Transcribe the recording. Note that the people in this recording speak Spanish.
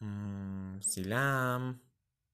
Mm, Silam.